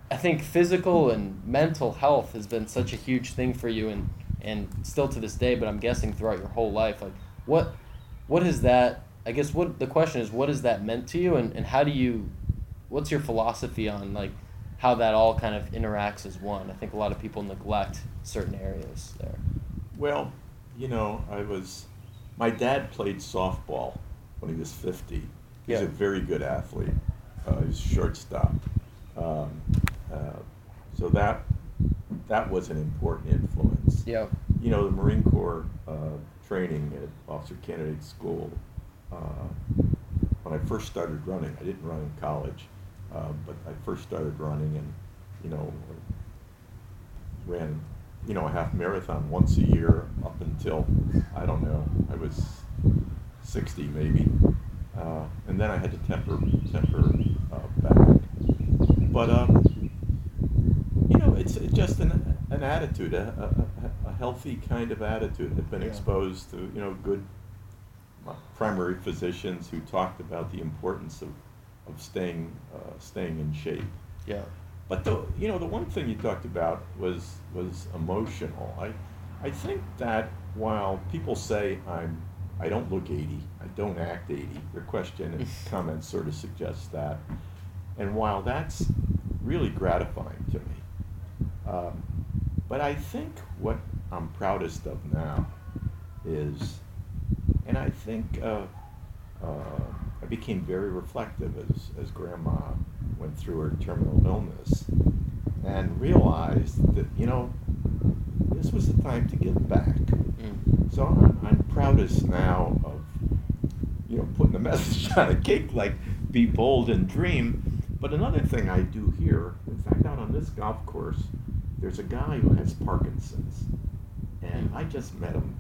I think physical and mental health has been such a huge thing for you, and and still to this day. But I'm guessing throughout your whole life, like what what is that? I guess what the question is, what has that meant to you, and, and how do you? What's your philosophy on like how that all kind of interacts as one? I think a lot of people neglect certain areas there. Well, you know, I was. My dad played softball when he was 50. He's Yeah. a very good athlete. Uh, he was shortstop. Um, uh, so that that was an important influence. Yeah. You know, the Marine Corps uh, training at Officer Candidate School. Uh, when I first started running, I didn't run in college, uh, but I first started running, and you know, ran, you know, a half marathon once a year up until I don't know, I was sixty maybe, uh, and then I had to temper temper uh, back. But um, it's just an an attitude, a, a, a healthy kind of attitude. I've been Yeah. exposed to you know good uh, primary physicians who talked about the importance of of staying uh, staying in shape. Yeah. But the you know the one thing you talked about was was emotional. I I think that while people say I'm I don't look 80, I don't act 80. Their question and [laughs] comments sort of suggest that. And while that's really gratifying to me, um, but I think what I'm proudest of now is, and I think uh, uh, I became very reflective as, as grandma went through her terminal illness and realized that, you know, this was the time to give back. Mm. So I'm, I'm proudest now of, you know, putting the [laughs] message on a cake like be bold and dream. But another thing I do here, in fact, out on this golf course, there's a guy who has Parkinson's. And I just met him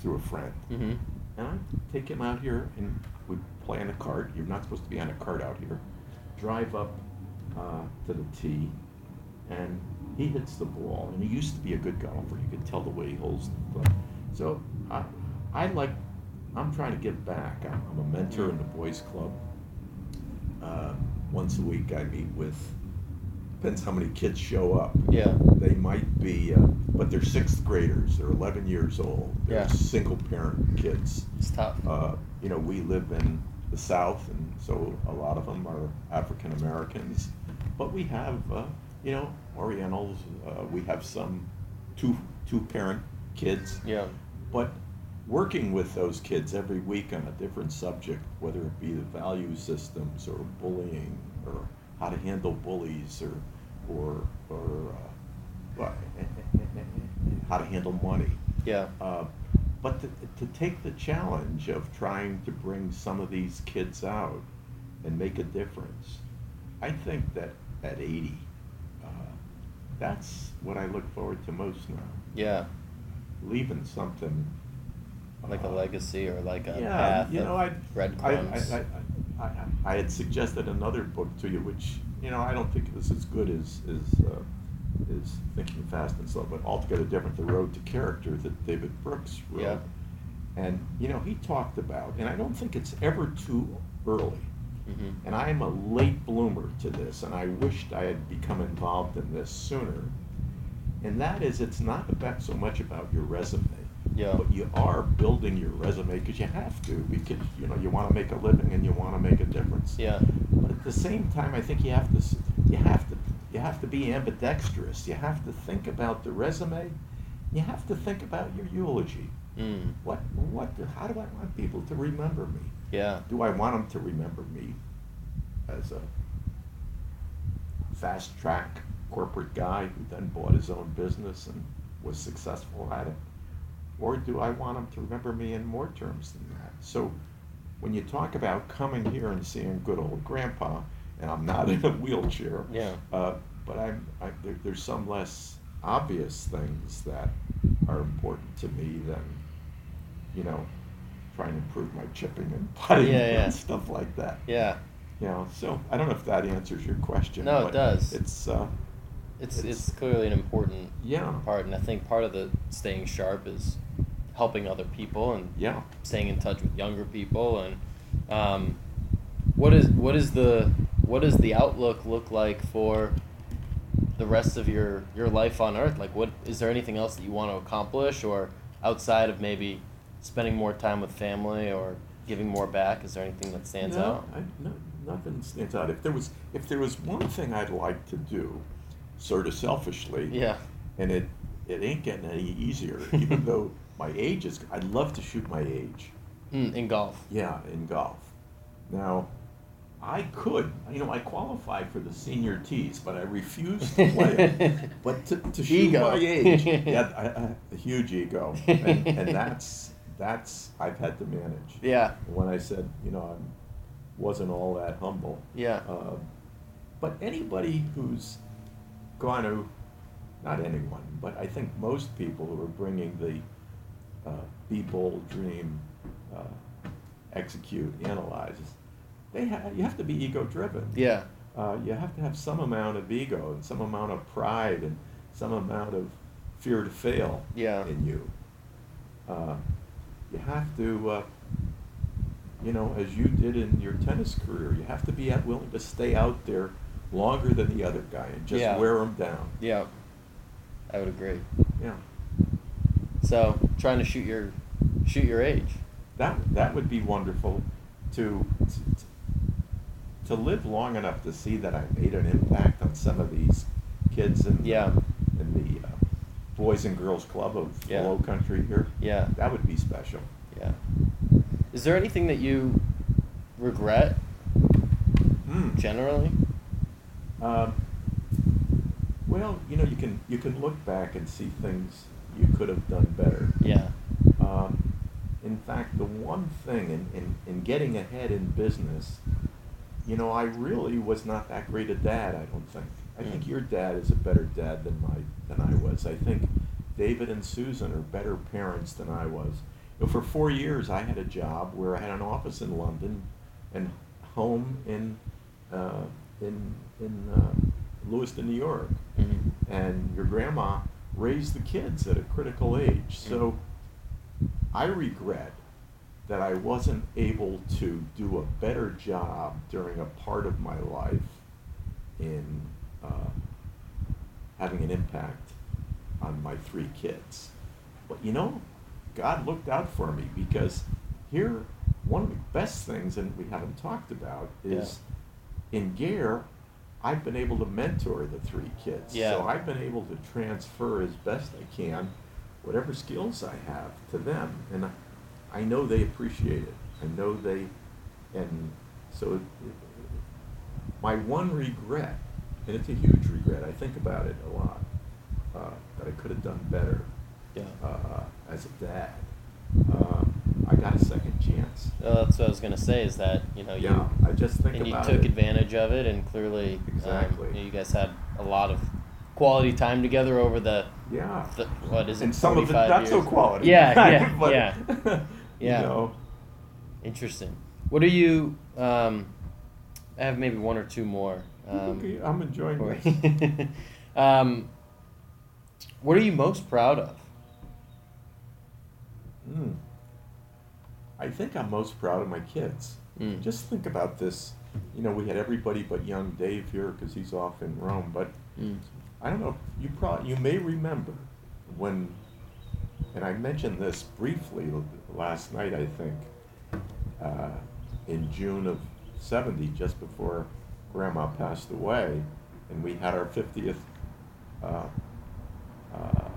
through a friend. Mm-hmm. And I take him out here and we play on a cart. You're not supposed to be on a cart out here. Drive up uh, to the tee, and he hits the ball. And he used to be a good golfer. You could tell the way he holds the club. So I, I like, I'm trying to give back. I'm, I'm a mentor in the boys' club. Uh, once a week, I meet with. Depends how many kids show up. Yeah. They might be, uh, but they're sixth graders. They're 11 years old. They're Yeah. single parent kids. It's tough. Uh, you know, we live in the South, and so a lot of them are African Americans. But we have, uh, you know, Orientals. Uh, we have some two two parent kids. yeah. But working with those kids every week on a different subject, whether it be the value systems or bullying or how to handle bullies or or or uh, how to handle money. Yeah. Uh, but to, to take the challenge of trying to bring some of these kids out and make a difference, I think that at 80, uh, that's what I look forward to most now. Yeah. Leaving something. Like a uh, legacy or like a yeah, path you know, I, of I, breadcrumbs. I, I, I, I had suggested another book to you, which you know I don't think is as good as is uh, is Thinking Fast and Slow, but altogether different. The Road to Character that David Brooks wrote, Yeah. and you know he talked about, and I don't think it's ever too early. Mhm. And I am a late bloomer to this, and I wished I had become involved in this sooner. And that is, it's not about so much about your resume. Yeah. But you are building your resume because you have to, because you know you want to make a living and you want to make a difference. Yeah. But at the same time, I think you have to you have to you have to be ambidextrous. You have to think about the resume. You have to think about your eulogy. Mm. What what how do I want people to remember me? Yeah. Do I want them to remember me as a fast track corporate guy who then bought his own business and was successful at it? Or do I want them to remember me in more terms than that? So when you talk about coming here and seeing good old grandpa, and I'm not in a wheelchair, Yeah. uh, but I'm, I, there, there's some less obvious things that are important to me than, you know, trying to improve my chipping and [laughs] putting Yeah, yeah. and stuff like that. Yeah. You know, so I don't know if that answers your question. No, it does. It's uh, It's, It's- it's clearly an important yeah, part, and I think part of the staying sharp is helping other people and yeah. staying in touch with younger people. And um, what is what is the what does the outlook look like for the rest of your your life on Earth? Like, what is there anything else that you want to accomplish, or outside of maybe spending more time with family or giving more back? Is there anything that stands no, out? I, no, nothing stands out. If there was, if there was one thing I'd like to do, sort of selfishly, Yeah. and it it ain't getting any easier. even [laughs] though my age is, I'd love to shoot my age. Mm, in golf. Yeah, in golf. Now, I could, you know, I qualify for the senior tees, but I refuse to play it. [laughs] But to, to shoot Ego. my age, [laughs] yeah, I, I, a huge ego, and, and that's that's I've had to manage. Yeah. When I said, you know, I wasn't all that humble. Yeah. Uh, but anybody who's going to, not anyone, but I think most people who are bringing the uh, be bold, dream, uh, execute, analyze, they ha- you have to be ego driven. Yeah. Uh, you have to have some amount of ego and some amount of pride and some amount of fear to fail Yeah. in you. Uh, you have to, uh, you know, as you did in your tennis career, you have to be willing to stay out there longer than the other guy and just Yeah. wear him down. Yeah. I would agree. Yeah, So trying to shoot your shoot your age. that that would be wonderful to to, to live long enough to see that I made an impact on some of these kids in Yeah. in the uh, Boys and Girls Club of Yeah. Low Country here. Yeah. That would be special. Yeah. Is there anything that you regret Hmm. generally? Um, well, you know, you can you can look back and see things you could have done better. Yeah. Um, in fact, the one thing in, in, in getting ahead in business, you know, I really was not that great a dad. I don't think. I think Mm. your dad is a better dad than my than I was. I think David and Susan are better parents than I was. You know, for four years, I had a job where I had an office in London and home in uh, in in uh, Lewiston, New York Mhm. and your grandma raised the kids at a critical age. So I regret that I wasn't able to do a better job during a part of my life in uh, having an impact on my three kids. But you know, God looked out for me because here, one of the best things, and we haven't talked about, is in Gare, I've been able to mentor the three kids. Yeah. So I've been able to transfer as best I can whatever skills I have to them. And I know they appreciate it. I know they, and so my one regret, and it's a huge regret. I think about it a lot. Uh, that I could have done better Yeah. uh, as a dad. Uh, I got a second chance. Well, that's what I was gonna say. Is that you know you Yeah, I just think and you took it. advantage of it, and clearly, um, Exactly. you, know, you guys had a lot of quality time together over the, Yeah. the what is it? and some of it 45 not so quality. Yeah, yeah, [laughs] but, yeah. [laughs] Yeah. You know, Interesting. What are you? Um, I have maybe one or two more. Um, okay, I'm enjoying this. [laughs] um, what are you most proud of? Mm. I think I'm most proud of my kids. Mm. Just think about this. You know, we had everybody but young Dave here because he's off in Rome. But Mm. I don't know. You probably you may remember when, and I mentioned this briefly last night. I think uh, in June of '70, just before Grandma passed away, and we had our 50th uh, uh,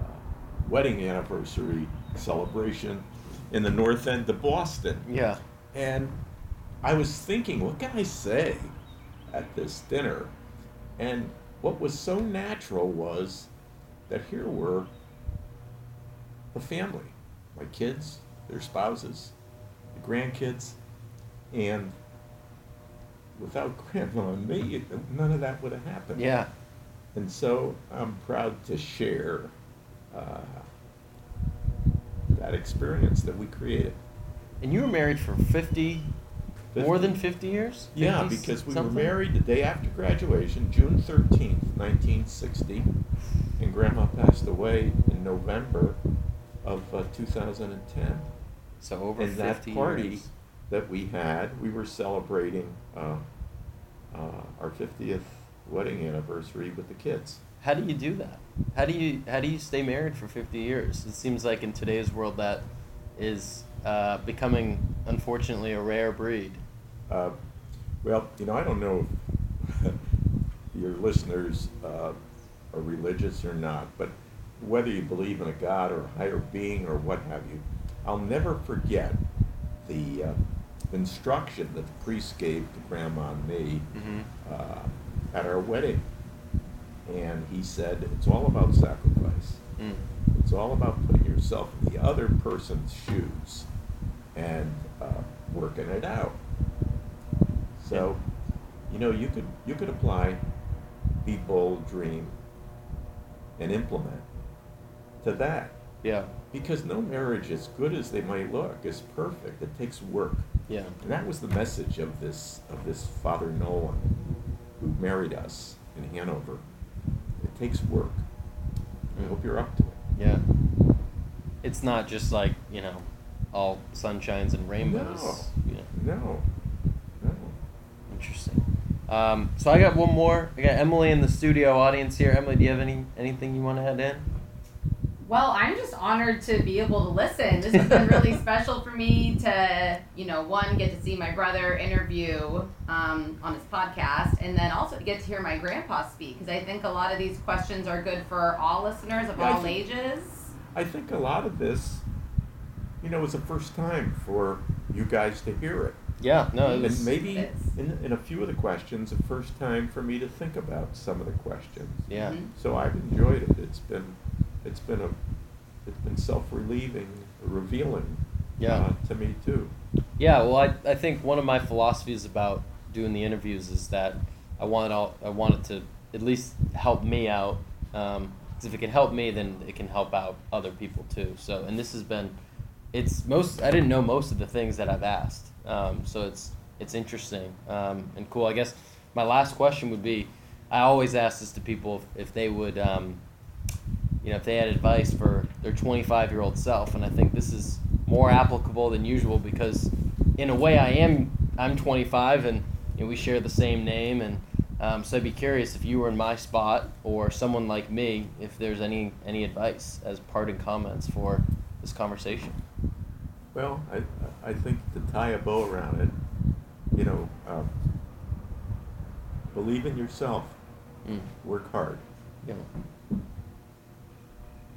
wedding anniversary celebration in the north end of Boston. Yeah. And I was thinking, what can I say at this dinner? And what was so natural was that here were the family my kids, their spouses, the grandkids, and without grandma and me, none of that would have happened. Yeah. And so I'm proud to share uh, that experience that we created. And you were married for 50, more than 50 years? Yeah, because we something? were married the day after graduation, June 13th, 1960, and Grandma passed away in November of uh, 2010. So over and 50 that party years. that we had, we were celebrating uh, uh, our 50th wedding anniversary with the kids. How do you do that? How do you how do you stay married for 50 years? It seems like in today's world that is uh, becoming unfortunately a rare breed. Uh, well, you know, I don't know if [laughs] your listeners uh, are religious or not, but whether you believe in a God or a higher being or what have you, I'll never forget the uh, instruction that the priest gave to Grandma and me Mm-hmm. uh, at our wedding. And he said, it's all about sacrifice. Mm. It's all about putting yourself in the other person's shoes and uh, working it out. So, you know, you could you could apply, be bold, dream, and implement to that. Yeah. Because no marriage, as good as they might look, is perfect. It takes work, Yeah. and that was the message of this of this Father Nolan, who married us in Hanover. It takes work. I hope you're up to it. Yeah. It's not just like, you know, all sunshines and rainbows. No. You know. No, no. Interesting. Um, so I got one more. I got Emily in the studio audience here. Emily, do you have any anything you want to add in? Well, I'm just honored to be able to listen. This has been really [laughs] special for me to, you know, one, get to see my brother interview um, on his podcast, and then also to get to hear my grandpa speak, because I think a lot of these questions are good for all listeners of Yeah, I all think- ages. I think a lot of this, you know, was the first time for you guys to hear it. Yeah. No. It And maybe in, in a few of the questions, the first time for me to think about some of the questions. Yeah. Mhm. So I've enjoyed it. It's been, it's been a, it's been self-relieving, revealing. Yeah. Uh, to me too. Yeah, well, I, I think one of my philosophies about doing the interviews is that I want all I want it to at least help me out. Um 'cause if it can help me, then it can help out other people too. So, and this has been, it's most I didn't know most of the things that I've asked. Um, so it's it's interesting um, and cool. I guess my last question would be, I always ask this to people if, if they would. You know, if they had advice for their 25 year old self. And I think this is more applicable than usual because, in a way, I am I'm 25 and you know, we share the same name. And um, so I'd be curious if you were in my spot or someone like me, if there's any any advice as parting comments for this conversation. Well, I, I think to tie a bow around it, you know, um, believe in yourself, Mm. work hard, Yeah.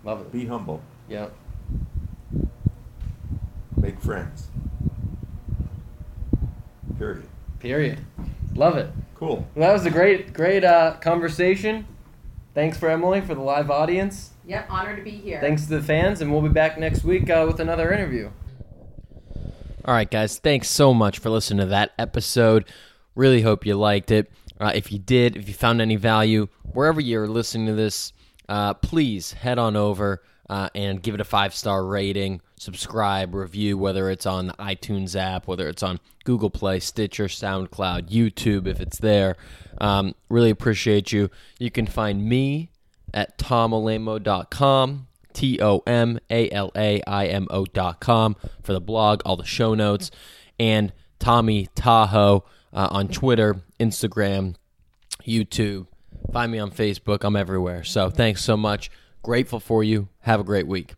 Love it. be humble, Yeah. make friends. Period. Period. Love it. Cool. Well, that was a great, great uh, conversation. Thanks for Emily for the live audience. Yep, honored to be here. Thanks to the fans, and we'll be back next week uh, with another interview. All right, guys, thanks so much for listening to that episode. Really hope you liked it. Uh, if you did, if you found any value, wherever you're listening to this, uh, please head on over uh, and give it a five star rating, subscribe, review, whether it's on the iTunes app, whether it's on Google Play, Stitcher, SoundCloud, YouTube, if it's there. Um, really appreciate you. You can find me at tomalaimo.com, T O M A L A I M O.com for the blog, all the show notes, and Tommy Tahoe uh, on Twitter, Instagram, YouTube. Find me on Facebook. I'm everywhere. So thanks so much. Grateful for you. Have a great week.